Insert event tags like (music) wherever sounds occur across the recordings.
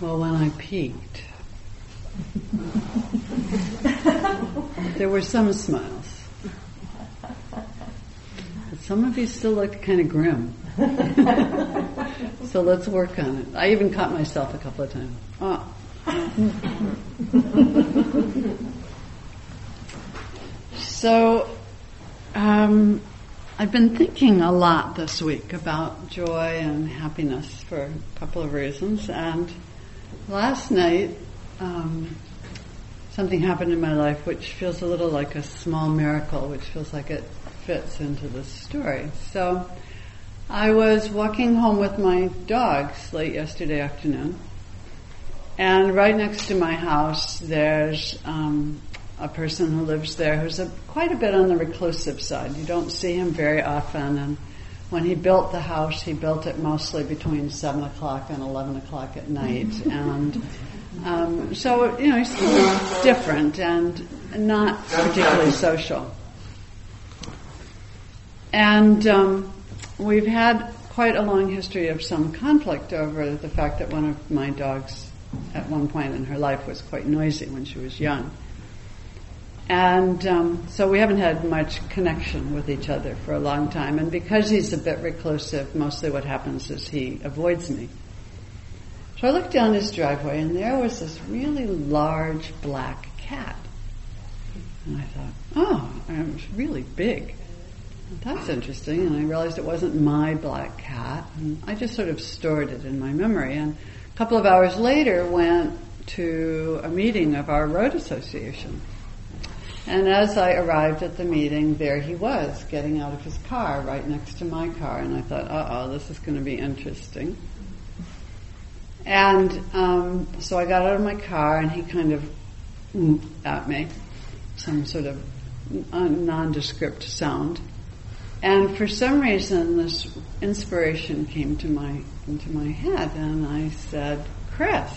Well, when I peeked, there were some smiles. But some of you still looked kind of grim. so let's work on it. I even caught myself a couple of times. Oh. so, um, I've been thinking a lot this week about joy and happiness for a couple of reasons. And last night, um, something happened in my life which feels a little like a small miracle, which feels like it fits into the story. So, I was walking home with my dogs late yesterday afternoon, and right next to my house, there's um, a person who lives there who's a, quite a bit on the reclusive side. You don't see him very often, and when he built the house, he built it mostly between seven o'clock and eleven o'clock at night, (laughs) and um, so you know he's different and not particularly social. And um, we've had quite a long history of some conflict over the fact that one of my dogs, at one point in her life, was quite noisy when she was young. And um, so we haven't had much connection with each other for a long time. And because he's a bit reclusive, mostly what happens is he avoids me. So I looked down his driveway and there was this really large black cat. And I thought, oh, it was really big. That's interesting. And I realized it wasn't my black cat. And I just sort of stored it in my memory. And a couple of hours later went to a meeting of our road association. And as I arrived at the meeting, there he was, getting out of his car right next to my car. And I thought, uh oh, this is going to be interesting. And um, so I got out of my car, and he kind of at me, some sort of nondescript sound. And for some reason, this inspiration came to my into my head, and I said, "Chris,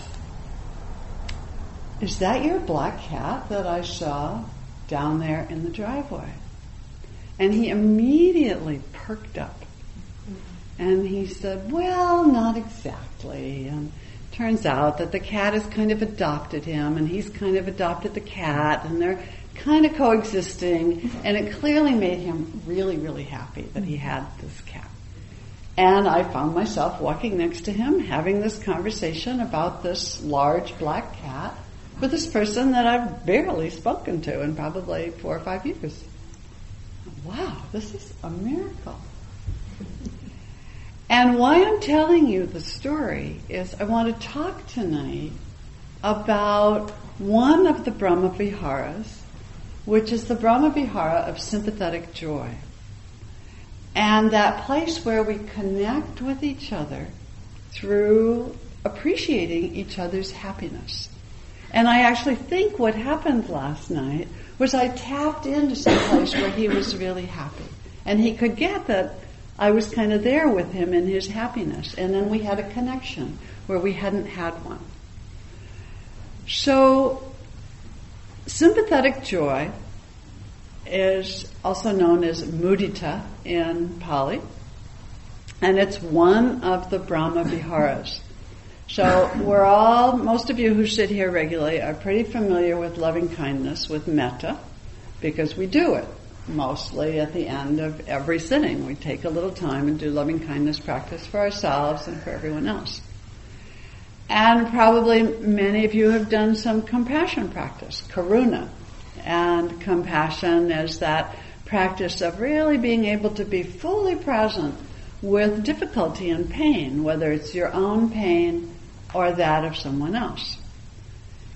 is that your black cat that I saw down there in the driveway. And he immediately perked up. And he said, Well, not exactly. And turns out that the cat has kind of adopted him, and he's kind of adopted the cat, and they're kind of coexisting. And it clearly made him really, really happy that he had this cat. And I found myself walking next to him, having this conversation about this large black cat with this person that I've barely spoken to in probably four or five years. Wow, this is a miracle. And why I'm telling you the story is I want to talk tonight about one of the Brahma Viharas, which is the Brahma Vihara of sympathetic joy. And that place where we connect with each other through appreciating each other's happiness. And I actually think what happened last night was I tapped into some place where he was really happy. And he could get that I was kind of there with him in his happiness. And then we had a connection where we hadn't had one. So, sympathetic joy is also known as mudita in Pali. And it's one of the Brahma Viharas. So we're all, most of you who sit here regularly are pretty familiar with loving kindness, with metta, because we do it mostly at the end of every sitting. We take a little time and do loving kindness practice for ourselves and for everyone else. And probably many of you have done some compassion practice, karuna. And compassion is that practice of really being able to be fully present with difficulty and pain, whether it's your own pain or that of someone else.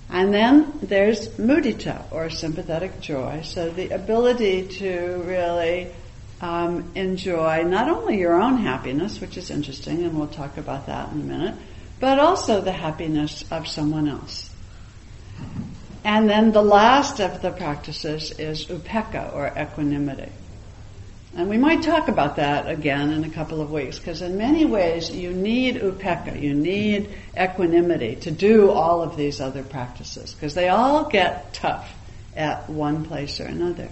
And then there's mudita or sympathetic joy. So the ability to really um, enjoy not only your own happiness, which is interesting, and we'll talk about that in a minute, but also the happiness of someone else. And then the last of the practices is upekkha or equanimity. And we might talk about that again in a couple of weeks, because in many ways you need upekkha, you need equanimity to do all of these other practices, because they all get tough at one place or another.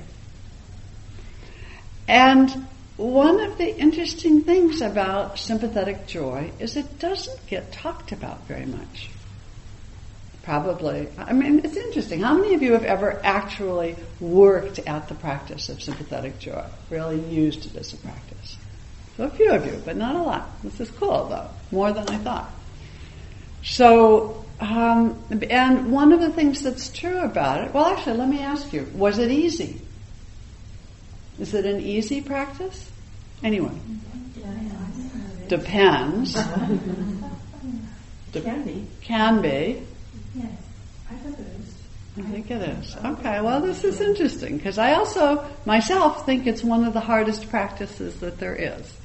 And one of the interesting things about sympathetic joy is it doesn't get talked about very much. Probably. I mean, it's interesting. How many of you have ever actually worked at the practice of sympathetic joy? Really used it as a practice? So a few of you, but not a lot. This is cool, though. More than I thought. So, um, and one of the things that's true about it, well, actually, let me ask you, was it easy? Is it an easy practice? Anyone? Depends. De- (laughs) can be. Can be. Yes, I think it is. I think it is. Okay, well, this is interesting because I also myself think it's one of the hardest practices that there is.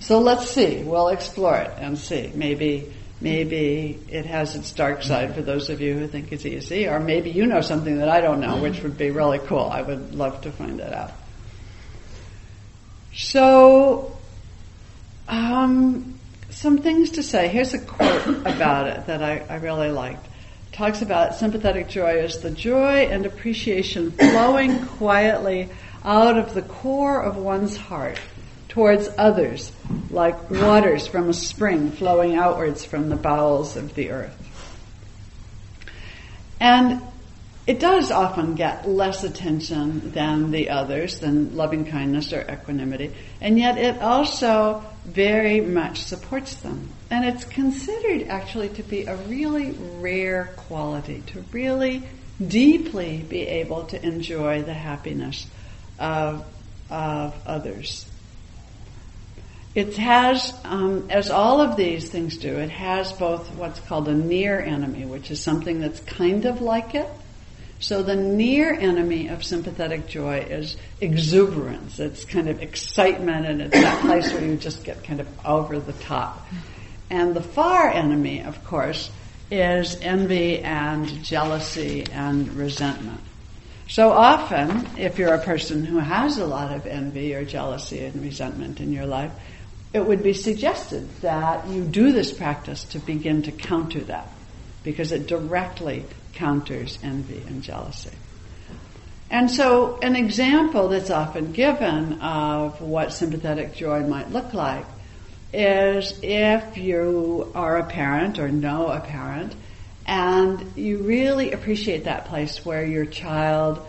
So let's see. We'll explore it and see. Maybe maybe it has its dark side for those of you who think it's easy, or maybe you know something that I don't know, which would be really cool. I would love to find that out. So, um, some things to say. Here's a quote about it that I, I really liked. Talks about sympathetic joy as the joy and appreciation flowing quietly out of the core of one's heart towards others, like waters from a spring flowing outwards from the bowels of the earth. And it does often get less attention than the others, than loving kindness or equanimity, and yet it also very much supports them. And it's considered actually to be a really rare quality, to really deeply be able to enjoy the happiness of, of others. It has, um, as all of these things do, it has both what's called a near enemy, which is something that's kind of like it, so the near enemy of sympathetic joy is exuberance. It's kind of excitement and it's that place where you just get kind of over the top. And the far enemy, of course, is envy and jealousy and resentment. So often, if you're a person who has a lot of envy or jealousy and resentment in your life, it would be suggested that you do this practice to begin to counter that because it directly counters envy and jealousy. And so, an example that's often given of what sympathetic joy might look like is if you are a parent or know a parent and you really appreciate that place where your child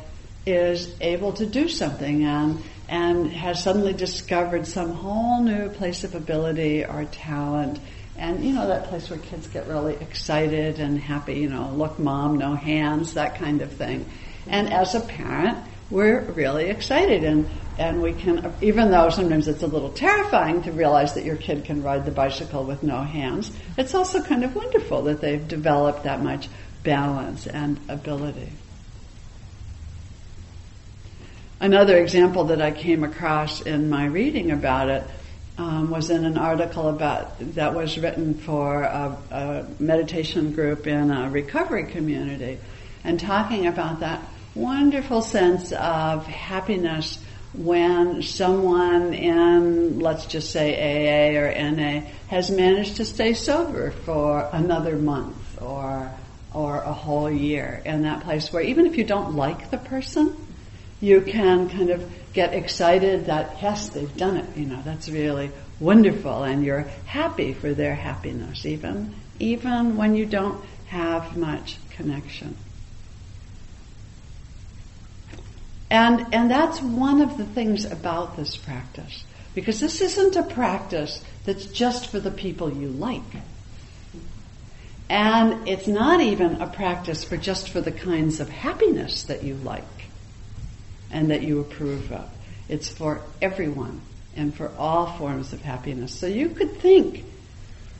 is able to do something and and has suddenly discovered some whole new place of ability or talent and you know that place where kids get really excited and happy, you know, look mom, no hands, that kind of thing. And as a parent, we're really excited and and we can even though sometimes it's a little terrifying to realize that your kid can ride the bicycle with no hands, it's also kind of wonderful that they've developed that much balance and ability. Another example that I came across in my reading about it um, was in an article about that was written for a, a, meditation group in a recovery community, and talking about that wonderful sense of happiness when someone in, let's just say AA or NA, has managed to stay sober for another month or or a whole year in that place where even if you don't like the person, you can kind of get excited that yes, they've done it. You know, that's really wonderful, and you're happy for their happiness, even even when you don't have much connection. And and that's one of the things about this practice, because this isn't a practice that's just for the people you like. And it's not even a practice for just for the kinds of happiness that you like and that you approve of. It's for everyone and for all forms of happiness. So you could think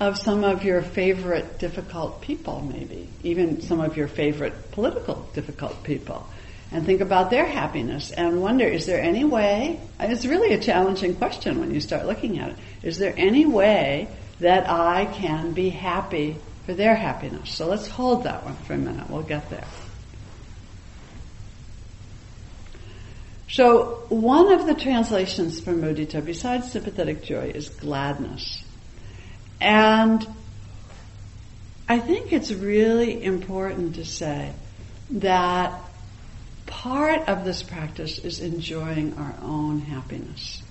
of some of your favorite difficult people, maybe, even some of your favorite political difficult people, and think about their happiness and wonder, is there any way, it's really a challenging question when you start looking at it, is there any way that I can be happy for their happiness? So let's hold that one for a minute, we'll get there. So one of the translations for mudita, besides sympathetic joy, is gladness. And I think it's really important to say that part of this practice is enjoying our own happiness.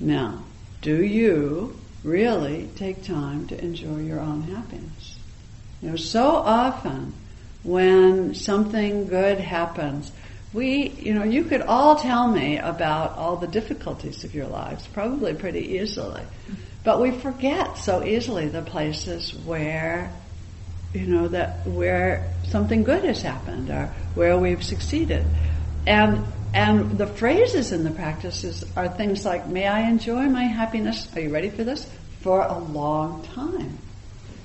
Now, do you really take time to enjoy your own happiness? You know, so often when something good happens, we, you know, you could all tell me about all the difficulties of your lives, probably pretty easily. But we forget so easily the places where, you know, that where something good has happened or where we've succeeded. And and the phrases in the practices are things like, may I enjoy my happiness, are you ready for this? For a long time.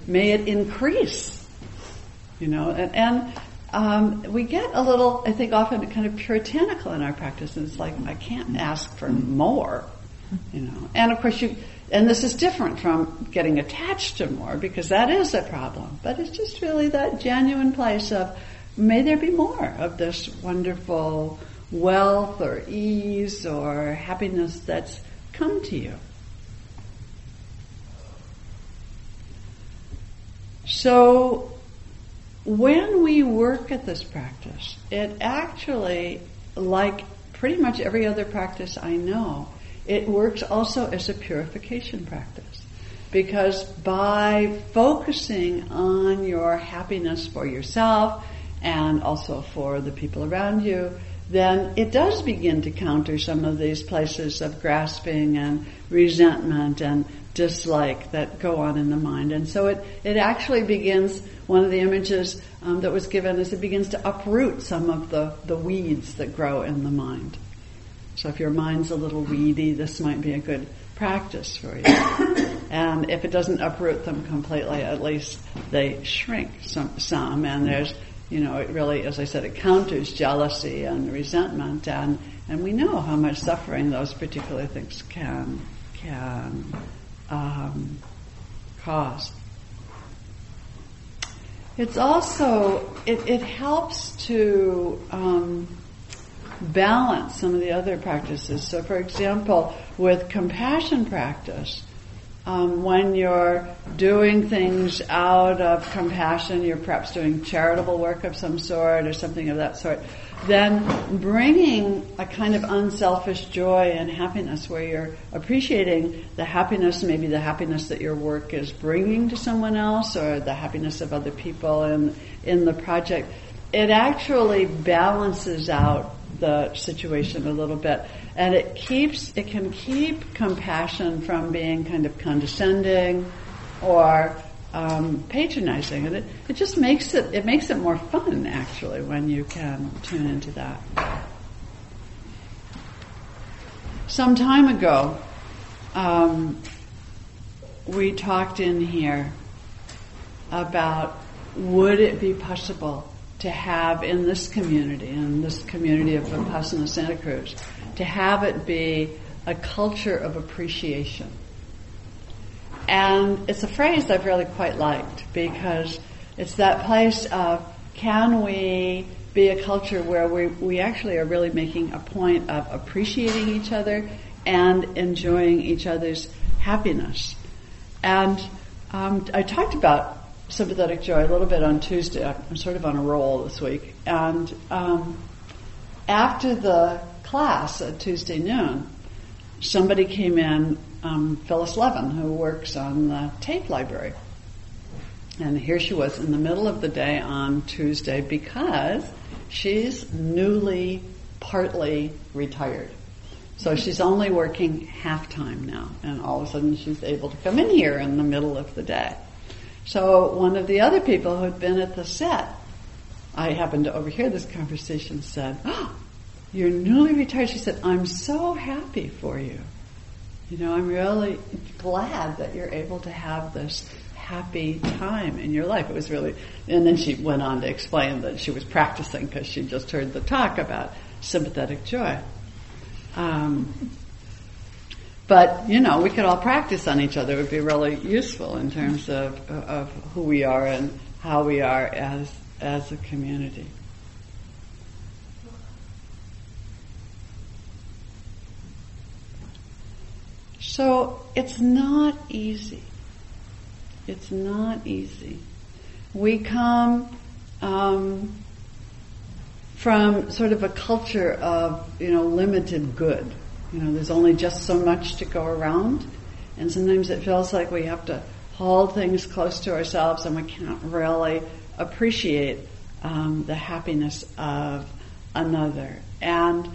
May it increase. You know, and, and um, we get a little, I think, often kind of puritanical in our practice, and it's like I can't ask for more, you know. And of course, you, and this is different from getting attached to more because that is a problem. But it's just really that genuine place of may there be more of this wonderful wealth or ease or happiness that's come to you. So when we work at this practice, it actually, like pretty much every other practice I know, it works also as a purification practice. Because by focusing on your happiness for yourself and also for the people around you, then it does begin to counter some of these places of grasping and resentment and dislike that go on in the mind. And so it, it actually begins, one of the images um, that was given is it begins to uproot some of the, the weeds that grow in the mind. So if your mind's a little weedy, this might be a good practice for you. and if it doesn't uproot them completely, at least they shrink some, some and there's you know, it really, as I said, it counters jealousy and resentment, and and we know how much suffering those particular things can can um, cause. It's also, it, it helps to um, balance some of the other practices. So, for example, with compassion practice, um, when you're doing things out of compassion, you're perhaps doing charitable work of some sort or something of that sort, then bringing a kind of unselfish joy and happiness where you're appreciating the happiness, maybe the happiness that your work is bringing to someone else or the happiness of other people in, in the project, it actually balances out the situation a little bit. And it keeps, it can keep compassion from being kind of condescending or um, patronizing, and it, it just makes it it makes it more fun actually when you can tune into that. Some time ago, um, we talked in here about would it be possible to have in this community, in this community of Vipassana Santa Cruz, to have it be a culture of appreciation and it's a phrase I've really quite liked because it's that place of can we be a culture where we, we actually are really making a point of appreciating each other and enjoying each other's happiness. And um, I talked about sympathetic joy a little bit on Tuesday. I'm sort of on a roll this week. And um, after the class at Tuesday noon, somebody came in um, Phyllis Levin, who works on the tape library. And here she was in the middle of the day on Tuesday because she's newly, partly retired. So she's only working half time now, and all of a sudden she's able to come in here in the middle of the day. So one of the other people who had been at the set, I happened to overhear this conversation, said, oh, you're newly retired. She said, I'm so happy for you. You know, I'm really glad that you're able to have this happy time in your life. It was really, and then she went on to explain that she was practicing because she just heard the talk about sympathetic joy. Um, but you know, we could all practice on each other. It would be really useful in terms of of who we are and how we are as as a community. So it's not easy. It's not easy. We come um, from sort of a culture of you know limited good. You know, there's only just so much to go around, and sometimes it feels like we have to hold things close to ourselves and we can't really appreciate um, the happiness of another. And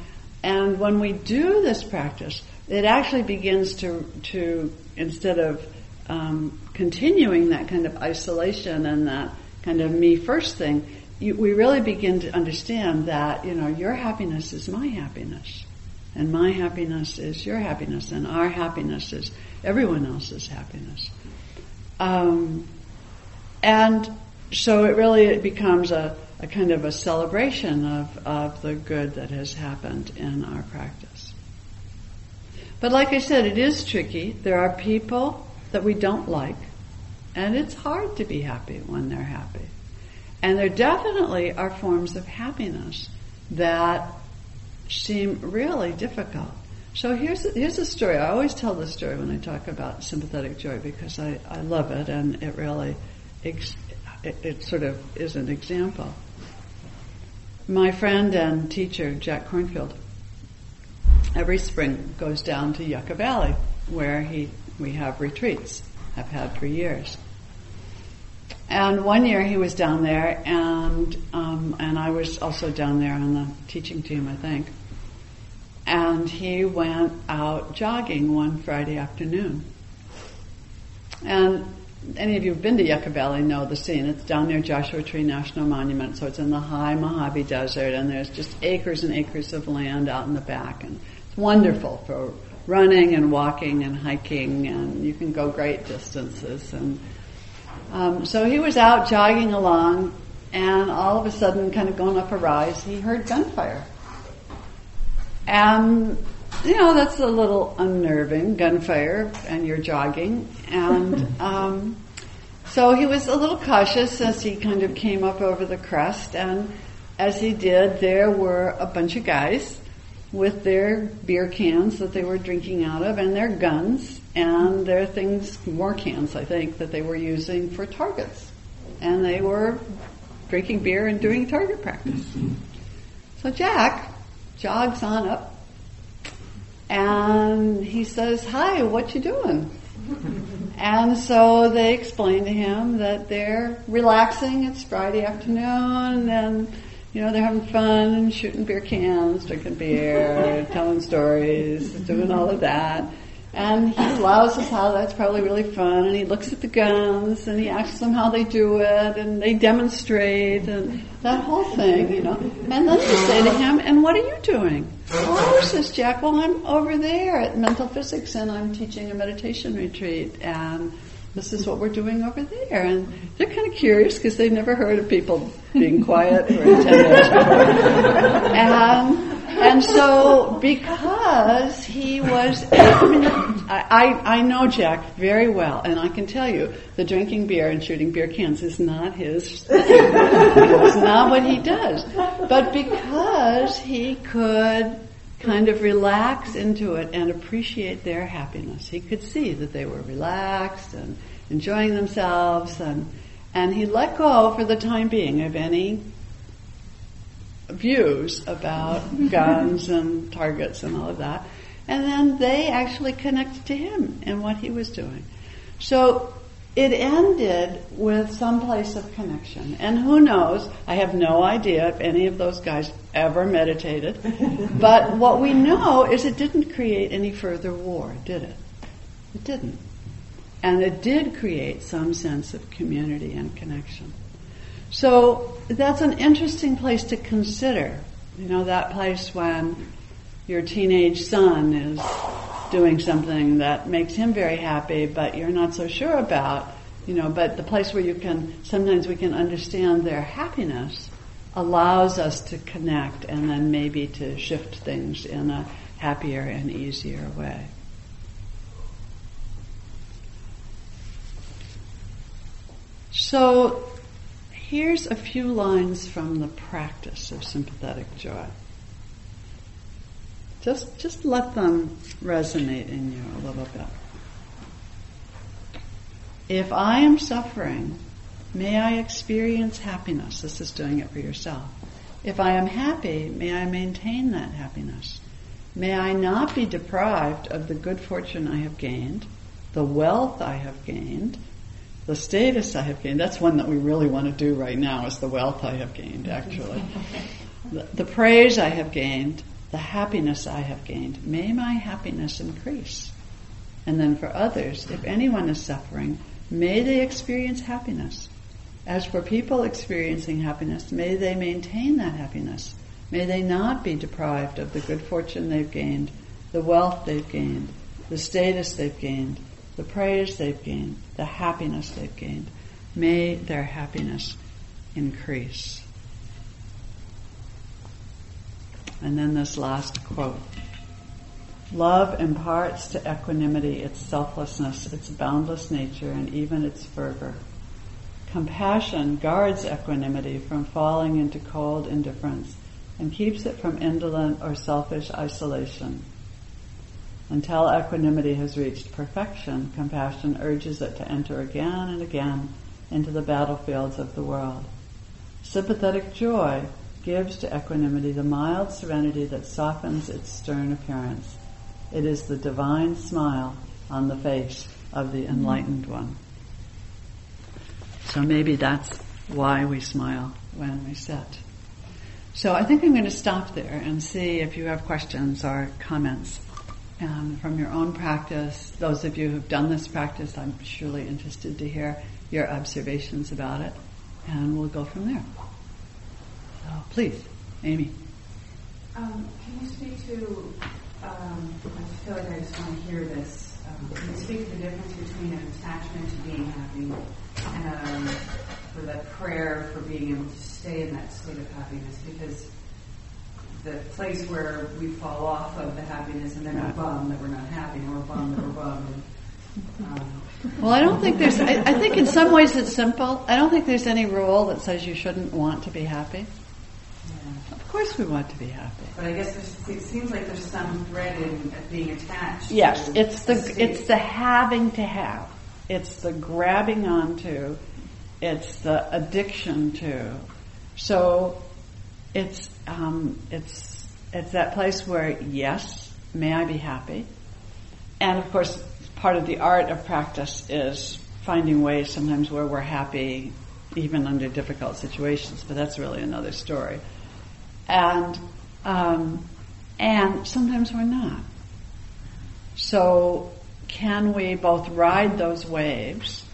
and when we do this practice, it actually begins to to instead of um, continuing that kind of isolation and that kind of me first thing, you, we really begin to understand that you know your happiness is my happiness, and my happiness is your happiness, and our happiness is everyone else's happiness. Um, and so it really it becomes a, a kind of a celebration of, of the good that has happened in our practice. But like I said, it is tricky. There are people that we don't like, and it's hard to be happy when they're happy. And there definitely are forms of happiness that seem really difficult. So here's here's a story. I always tell this story when I talk about sympathetic joy because I, I love it and it really it, it sort of is an example. My friend and teacher Jack Kornfield every spring goes down to Yucca Valley where he we have retreats. I've had for years. And one year he was down there, and um, and I was also down there on the teaching team, I think. And he went out jogging one Friday afternoon. And any of you who've been to Yucca Valley know the scene. It's down near Joshua Tree National Monument, so it's in the high Mojave Desert, and there's just acres and acres of land out in the back, and it's wonderful for running and walking and hiking, and you can go great distances. And um, so he was out jogging along, and all of a sudden, kind of going up a rise, he heard gunfire. And you know that's a little unnerving, gunfire, and you're jogging, and (laughs) um, so he was a little cautious as he kind of came up over the crest, and as he did, there were a bunch of guys with their beer cans that they were drinking out of and their guns and their things, more cans, I think, that they were using for targets. And they were drinking beer and doing target practice. So Jack jogs on up and he says, Hi, what you doing? and so they explain to him that they're relaxing. It's Friday afternoon and you know, they're having fun shooting beer cans, drinking beer, (laughs) telling stories, doing all of that. And he allows us how that's probably really fun. And he looks at the guns and he asks them how they do it and they demonstrate and that whole thing, you know. And then we say to him, and what are you doing? Oh, says Jack, well, I'm over there at Mentalphysics and I'm teaching a meditation retreat and this is what we're doing over there. And they're kind of curious because they've never heard of people being quiet 10 minutes (laughs) and, and so because he was, I, I, know Jack very well, and I can tell you the drinking beer and shooting beer cans is not his it's not what he does. But because he could kind of relax into it and appreciate their happiness. He could see that they were relaxed and enjoying themselves and and he let go for the time being of any views about guns and targets and all of that. And then they actually connected to him and what he was doing. So it ended with some place of connection. And who knows, I have no idea if any of those guys ever meditated. but what we know is it didn't create any further war, did it? It didn't. And it did create some sense of community and connection. So that's an interesting place to consider. You know, that place when your teenage son is doing something that makes him very happy, but you're not so sure about, you know, but the place where you can, sometimes we can understand their happiness allows us to connect and then maybe to shift things in a happier and easier way. So here's a few lines from the practice of sympathetic joy. Just, just let them resonate in you a little bit. If I am suffering, may I experience happiness. This is doing it for yourself. If I am happy, may I maintain that happiness. May I not be deprived of the good fortune I have gained, the wealth I have gained, The status I have gained, that's one that we really want to do right now, is the wealth I have gained, actually. (laughs) the, the praise I have gained, the happiness I have gained. May my happiness increase. And then for others, if anyone is suffering, may they experience happiness. As for people experiencing happiness, may they maintain that happiness. May they not be deprived of the good fortune they've gained, the wealth they've gained, the status they've gained, the praise they've gained, the happiness they've gained. May their happiness increase. And then this last quote. Love imparts to equanimity its selflessness, its boundless nature, and even its fervor. Compassion guards equanimity from falling into cold indifference and keeps it from indolent or selfish isolation. Until equanimity has reached perfection, compassion urges it to enter again and again into the battlefields of the world. Sympathetic joy gives to equanimity the mild serenity that softens its stern appearance. It is the divine smile on the face of the enlightened one. So maybe that's why we smile when we sit. So I think I'm going to stop there and see if you have questions or comments um, from your own practice. Those of you who've done this practice, I'm surely interested to hear your observations about it, and we'll go from there. So please, Amy. Um, can you speak to? Um, I feel like I just want to hear this. Um, can you speak to the difference between an attachment to being happy and um, for that prayer for being able to stay in that state of happiness? Because the place where we fall off of the happiness and then we're bummed that we're not happy and we're bummed that we're bummed. Um, well, I don't think there's, I, I, think in some ways it's simple. I don't think there's any rule that says you shouldn't want to be happy. Yeah. Of course we want to be happy. But I guess it seems like there's some thread in being attached. Yes, it's the, the it's the having to have. It's the grabbing onto. It's the addiction to. So it's um, it's it's that place where yes, may I be happy, and of course, part of the art of practice is finding ways sometimes where we're happy even under difficult situations. But that's really another story, and um, and sometimes we're not. So can we both ride those waves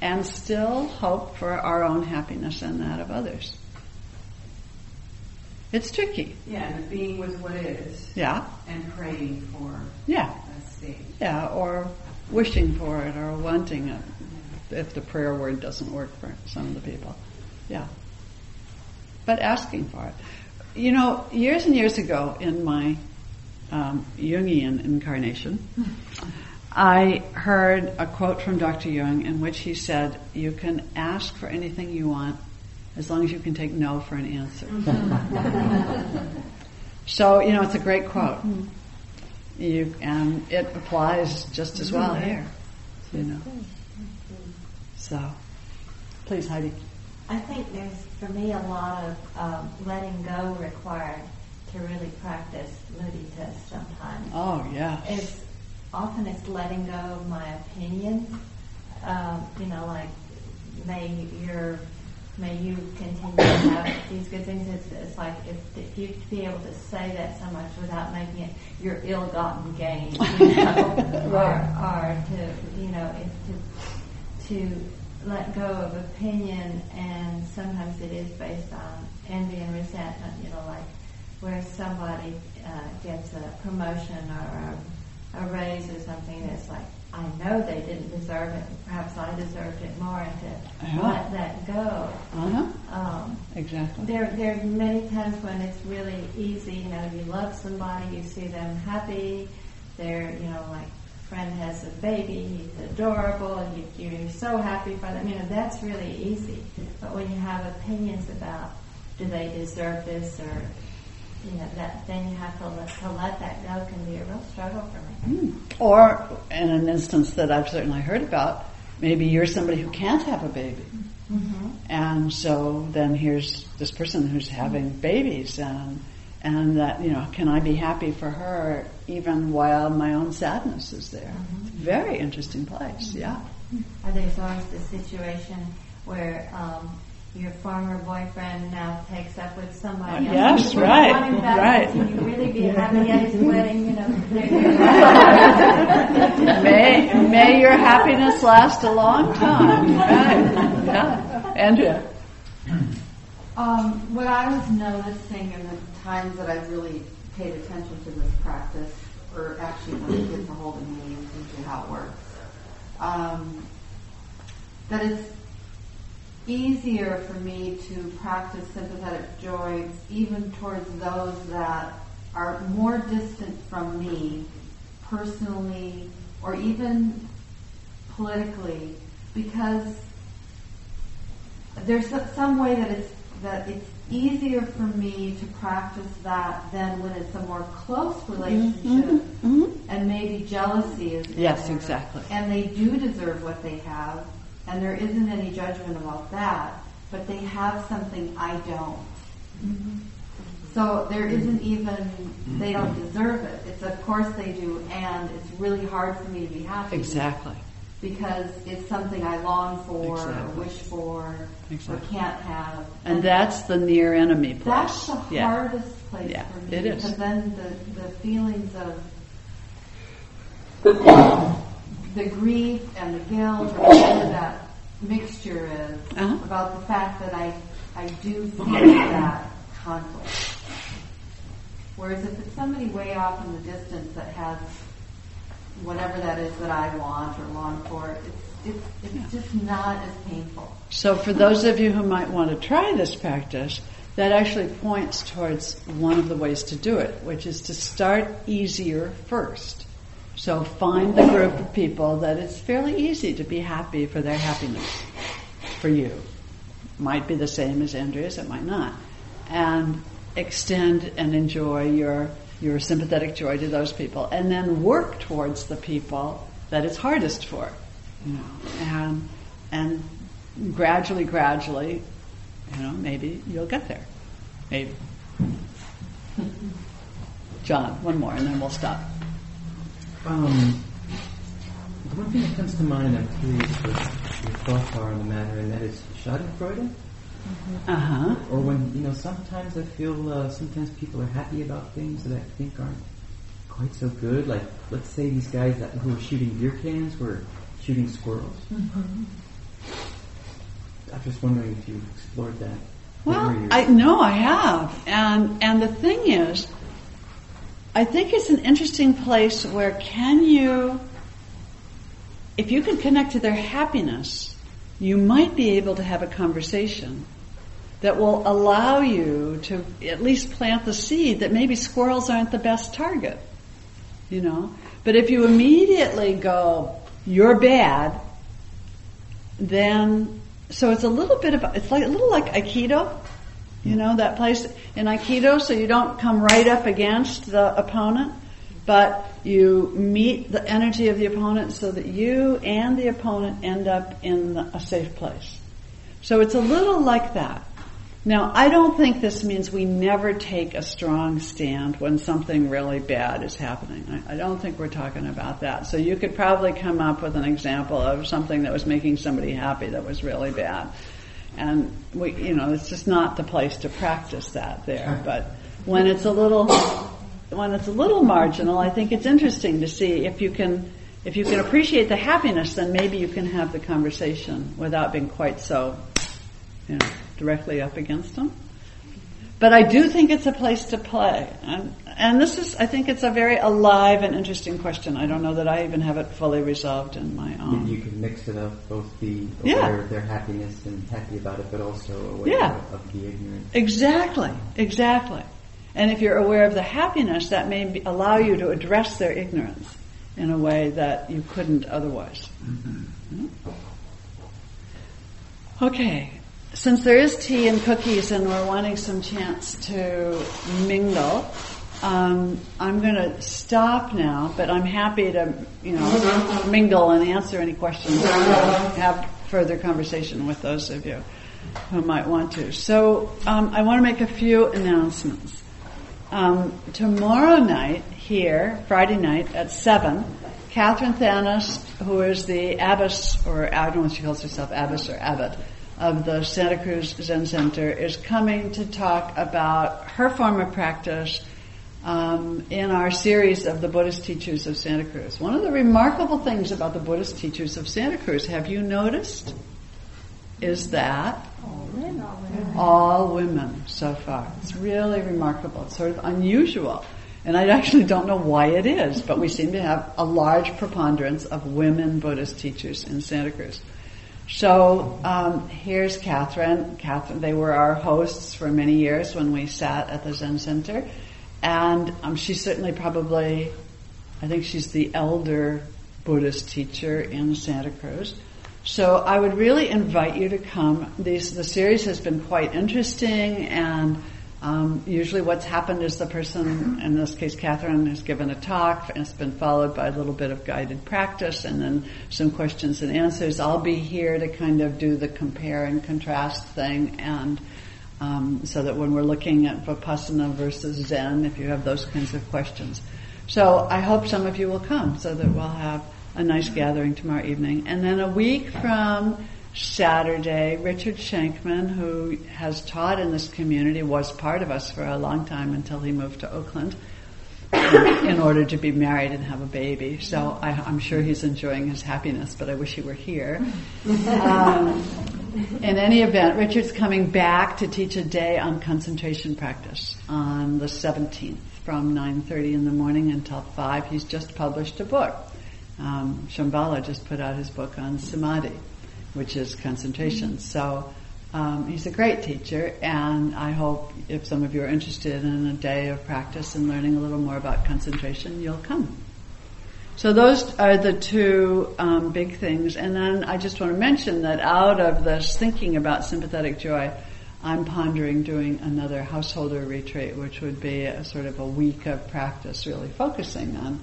and still hope for our own happiness and that of others? It's tricky. Yeah, and being with what is. Yeah. And praying for yeah. a state. Yeah, or wishing for it or wanting it. Yeah. If the prayer word doesn't work for some of the people. Yeah. But asking for it. You know, years and years ago in my um, Jungian incarnation, (laughs) I heard a quote from Dr. Jung in which he said, You can ask for anything you want as long as you can take no for an answer. (laughs) so, you know, it's a great quote. You, and it applies just as well here, you know. So, please, Heidi. I think there's, for me, a lot of um, letting go required to really practice mudita sometimes. Oh, yeah. It's often it's letting go of my opinion. Um, you know, like may your may you continue to have these good things. It's, it's like if, if you be able to say that so much without making it your ill-gotten gain, you know, (laughs) or, or to you know, if to to let go of opinion, and sometimes it is based on envy and resentment. You know, like where somebody uh, gets a promotion or a, a raise or something, it's like I know they didn't deserve it. Perhaps I deserved it more, and to uh-huh. let that go. Uh-huh. Um, exactly. There, there are many times when it's really easy. You know, you love somebody, you see them happy. They're, you know, like friend has a baby, he's adorable, and you, you're so happy for them. You know, that's really easy. But when you have opinions about do they deserve this or you know, that then you have to let, to let that go can be a real struggle for me. Mm. Or in an instance that I've certainly heard about, maybe you're somebody who can't have a baby. Mm-hmm. And so then here's this person who's having babies and and that, you know, can I be happy for her even while my own sadness is there? Mm-hmm. Very interesting place, yeah. or there's always the situation where um, your former boyfriend now takes up with somebody else. yes, You right, want right. Can you really be happy at his wedding? You know, (laughs) May, may your happiness last a long time. Right. Yeah. Andrea. Um, what I was noticing in the times that I really paid attention to this practice, or actually when it gets a hold of me and usually how it works, um, that it's easier for me to practice sympathetic joy even towards those that are more distant from me personally or even politically because there's some way that it's that it's easier for me to practice that than when it's a more close mm-hmm. relationship mm-hmm. Mm-hmm. and maybe jealousy is Yes, there. exactly. and they do deserve what they have and there isn't any judgment about that but they have something I don't so there isn't even they don't deserve it it's of course they do and it's really hard for me to be happy Exactly. because it's something I long for Exactly. or wish for Exactly. or can't have. And that's the near enemy place. that's the yeah. hardest place Yeah, for me it is. because then the, the feelings of (coughs) (coughs) the grief and the guilt or whatever that mixture is Uh-huh. about the fact that I I do feel that conflict. Whereas if it's somebody way off in the distance that has whatever that is that I want or long for, it's it's, it's just not as painful. So for those of you who might want to try this practice, that actually points towards one of the ways to do it, which is to start easier first. So find the group of people that it's fairly easy to be happy for their happiness for you. Might be the same as Andrea's, it might not. And extend and enjoy your your sympathetic joy to those people and then work towards the people that it's hardest for. You know, and and gradually, gradually, you know, maybe you'll get there. Maybe. John, one more and then we'll stop. Um, the one thing that comes to mind, and I'm curious what your thoughts are on the matter, and that is Schadenfreude. Uh huh. Or when, you know, sometimes I feel, uh, sometimes people are happy about things that I think aren't quite so good. Like, let's say these guys that, who were shooting beer cans were shooting squirrels. I'm just wondering if you've explored that. Well, I no, I have, and and the thing is, I think it's an interesting place where can you, if you can connect to their happiness, you might be able to have a conversation that will allow you to at least plant the seed that maybe squirrels aren't the best target, you know. But if you immediately go, "You're bad," then so it's a little bit of it's like a little like aikido you know that place in aikido so you don't come right up against the opponent but you meet the energy of the opponent so that you and the opponent end up in a safe place. So it's a little like that. Now i don't think this means we never take a strong stand when something really bad is happening. I, don't think we're talking about that. So you could probably come up with an example of something that was making somebody happy that was really bad and we, you know, it's just not the place to practice that there. But when it's a little, when it's a little marginal, I think it's interesting to see if you can, if you can appreciate the happiness, then maybe you can have the conversation without being quite so, you know, directly up against them. But I do think it's a place to play. And, and this is, I think it's a very alive and interesting question. I don't know that I even have it fully resolved in my own. You can mix it up, both be Yeah. aware of their happiness and happy about it, but also aware Yeah. of, of the ignorance. Exactly, exactly. And if you're aware of the happiness, that may be, allow you to address their ignorance in a way that you couldn't otherwise. Hmm? Okay, since there is tea and cookies and we're wanting some chance to mingle, um, I'm going to stop now, but I'm happy to, you know, mingle and answer any questions have further conversation with those of you who might want to. So um, I want to make a few announcements. Um, tomorrow night here, Friday night at 7, Katherine Thanas, who is the abbess, or I don't know if she calls herself abbess or abbot, of the Santa Cruz Zen Center, is coming to talk about her form of practice um, in our series of the Buddhist teachers of Santa Cruz. One of the remarkable things about the Buddhist teachers of Santa Cruz, have you noticed, is that all women so far. It's really remarkable. It's sort of unusual. And I actually don't know why it is, but we seem to have a large preponderance of women Buddhist teachers in Santa Cruz. So um, here's Katherine. Katherine, they were our hosts for many years when we sat at the Zen Center, and um, she's certainly probably, I think she's the elder Buddhist teacher in Santa Cruz. So I would really invite you to come. These, the series has been quite interesting and um, usually what's happened is the person, in this case Katherine, has given a talk and it's been followed by a little bit of guided practice and then some questions and answers. I'll be here to kind of do the compare and contrast thing and um, so that when we're looking at Vipassana versus Zen, if you have those kinds of questions. So I hope some of you will come so that we'll have a nice gathering tomorrow evening. And then a week from Saturday, Richard Shankman, who has taught in this community, was part of us for a long time until he moved to Oakland in order to be married and have a baby. So I, am sure he's enjoying his happiness, but I wish he were here. Um, in any event, Richard's coming back to teach a day on concentration practice on the 17th from 9.30 in the morning until 5. He's just published a book. Um, Shambhala just put out his book on Samadhi which is concentration. So um, he's a great teacher, and I hope if some of you are interested in a day of practice and learning a little more about concentration, you'll come. So those are the two um, big things. And then I just want to mention that out of this thinking about sympathetic joy, I'm pondering doing another householder retreat, which would be a sort of a week of practice, really focusing on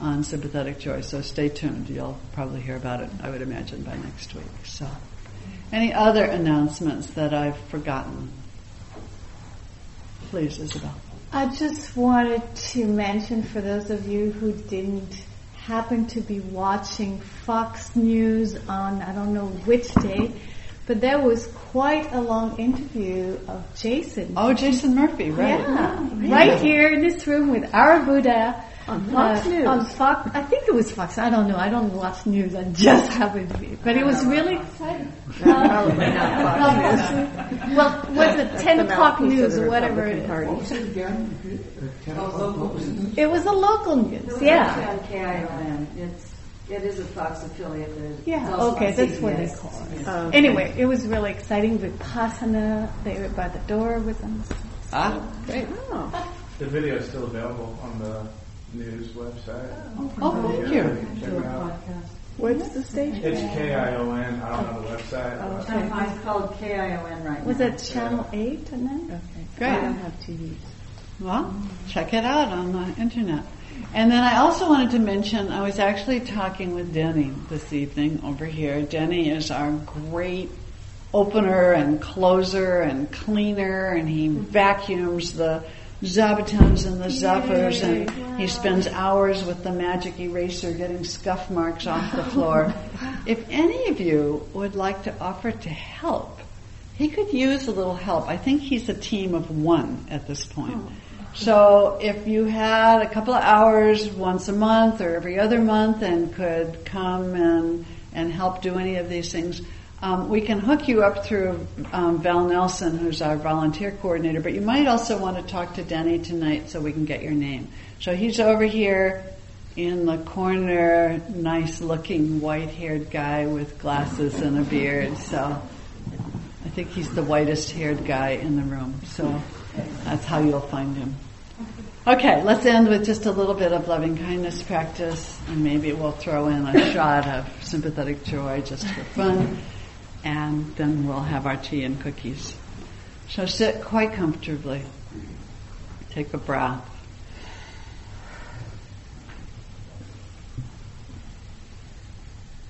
on sympathetic joy. So stay tuned. You'll probably hear about it, I would imagine, by next week. So, any other announcements that I've forgotten? Please, Isabel. I just wanted to mention for those of you who didn't happen to be watching Fox News on I don't know which day, but there was quite a long interview of Jason. Oh, Jason Murphy, right? Yeah, right here in this room with our Buddha on Fox uh, News. On Fox, I think it was Fox. I don't know. I don't watch news. I just happened to be. But it was really exciting. Probably not (laughs) Fox News. Well, was it 10 o'clock news or whatever it is? It was a local news, yeah. on KION. It's, it is a Fox affiliate. Yeah, okay, that's what they call it. Um, anyway, it was really exciting. Vipassana, they were by the door with them. Ah, great. Oh. The video is still available on the news website. Oh, oh thank you. Check it out. What's the station? It's K-I-O-N. I don't know the website. Oh, okay. It's called KION right now. Was now. it Channel 8 and then? Okay. Great. I don't have TVs. Well, check it out on the internet. And then I also wanted to mention, I was actually talking with Denny this evening over here. Denny is our great opener and closer and cleaner, and he vacuums the Zabutons and the Zafus, and he spends hours with the magic eraser getting scuff marks off the floor. (laughs) if any of you would like to offer to help, he could use a little help. I think he's a team of one at this point. Oh, so if you had a couple of hours once a month or every other month and could come and, and help do any of these things, um, we can hook you up through um, Val Nelson, who's our volunteer coordinator, but you might also want to talk to Denny tonight so we can get your name. So he's over here in the corner, nice looking white haired guy with glasses and a beard. So I think he's the whitest haired guy in the room. So that's how you'll find him. Okay, let's end with just a little bit of loving kindness practice, and maybe we'll throw in a (laughs) shot of sympathetic joy just for fun and then we'll have our tea and cookies. So sit quite comfortably. Take a breath.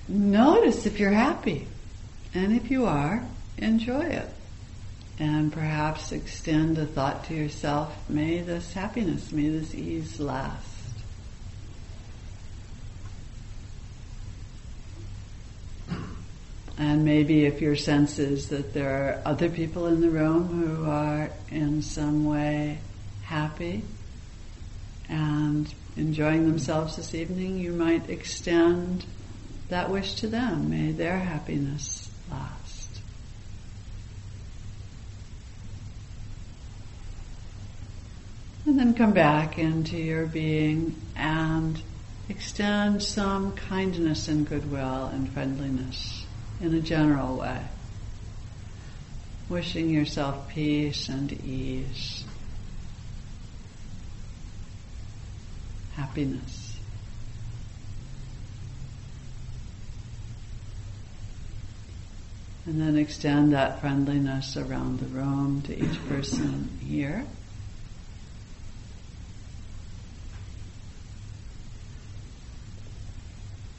Notice if you're happy. And if you are, enjoy it. And perhaps extend a thought to yourself, may this happiness, may this ease last. And maybe if your sense is that there are other people in the room who are in some way happy and enjoying themselves this evening, you might extend that wish to them. May their happiness last. And then come back into your being and extend some kindness and goodwill and friendliness in a general way. Wishing yourself peace and ease, happiness. And then extend that friendliness around the room to each person here.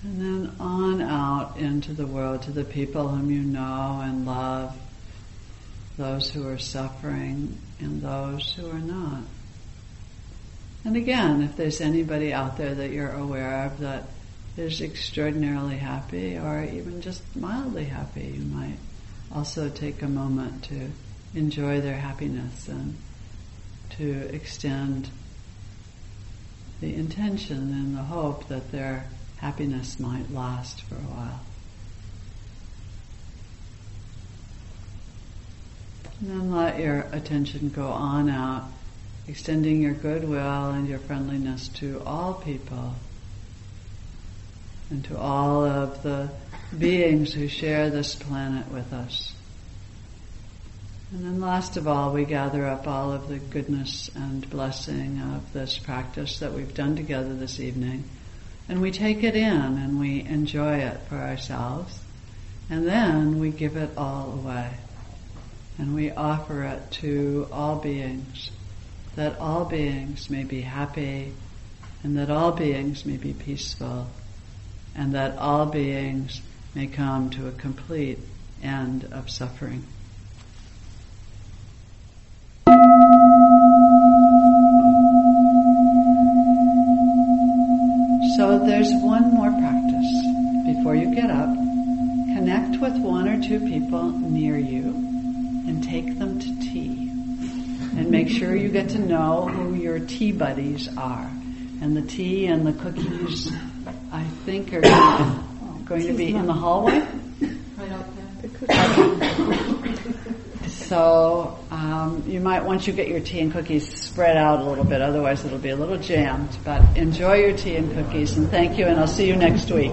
And then on out into the world to the people whom you know and love, those who are suffering and those who are not. And again, if there's anybody out there that you're aware of that is extraordinarily happy or even just mildly happy, you might also take a moment to enjoy their happiness and to extend the intention and the hope that their happiness might last for a while. And then let your attention go on out, extending your goodwill and your friendliness to all people and to all of the beings who share this planet with us. And then last of all, we gather up all of the goodness and blessing of this practice that we've done together this evening and we take it in and we enjoy it for ourselves. And then we give it all away. And we offer it to all beings, that all beings may be happy, and that all beings may be peaceful, and that all beings may come to a complete end of suffering. With one or two people near you and take them to tea. And make sure you get to know who your tea buddies are. And the tea and the cookies, I think, are going to, going to be in the hallway. Right out there. (laughs) So um, you might, once you get your tea and cookies, spread out a little bit. Otherwise, it'll be a little jammed. But enjoy your tea and cookies, and thank you. And I'll see you next week.